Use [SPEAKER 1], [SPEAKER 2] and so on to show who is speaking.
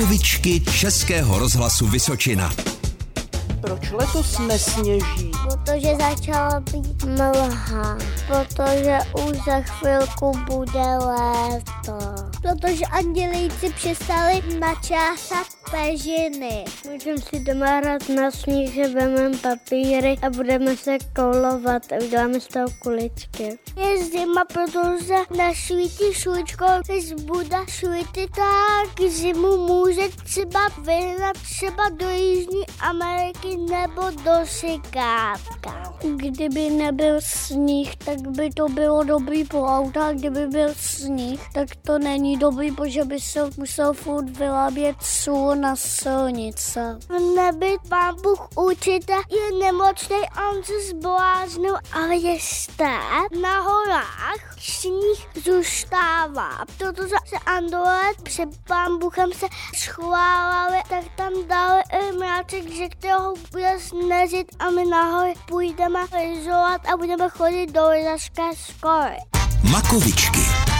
[SPEAKER 1] Makovičky Českého rozhlasu Vysočina.
[SPEAKER 2] Proč letos nesněží?
[SPEAKER 3] Protože začala být mlha. Protože už za chvilku bude léto. Protože andělíci přestali načásat pežiny. Můžeme si doma hrát na sníh, že vezmeme papíry a budeme se koulovat a uděláme z toho kuličky. Je zima, protože našvítí šuličko, když bude švítit, tak zimu může třeba vyhnat třeba do Jižní Ameriky nebo do Chikátka. Kdyby nebyl sníh, tak by to bylo dobrý pro auta, kdyby byl sníh, tak to není dobrý, protože by se musel furt vylábět sůl na silnice. Nebyt pán Bůh určitě je nemocný, on se zbláznil, ale jste na horách sníh zůstává. Protože se Andole před pán Buchem se schválali, tak tam dali i mráček, že kterého bude snežit a my nahoře půjdeme lyžovat a budeme chodit do lyžařské školy.
[SPEAKER 1] Makovičky.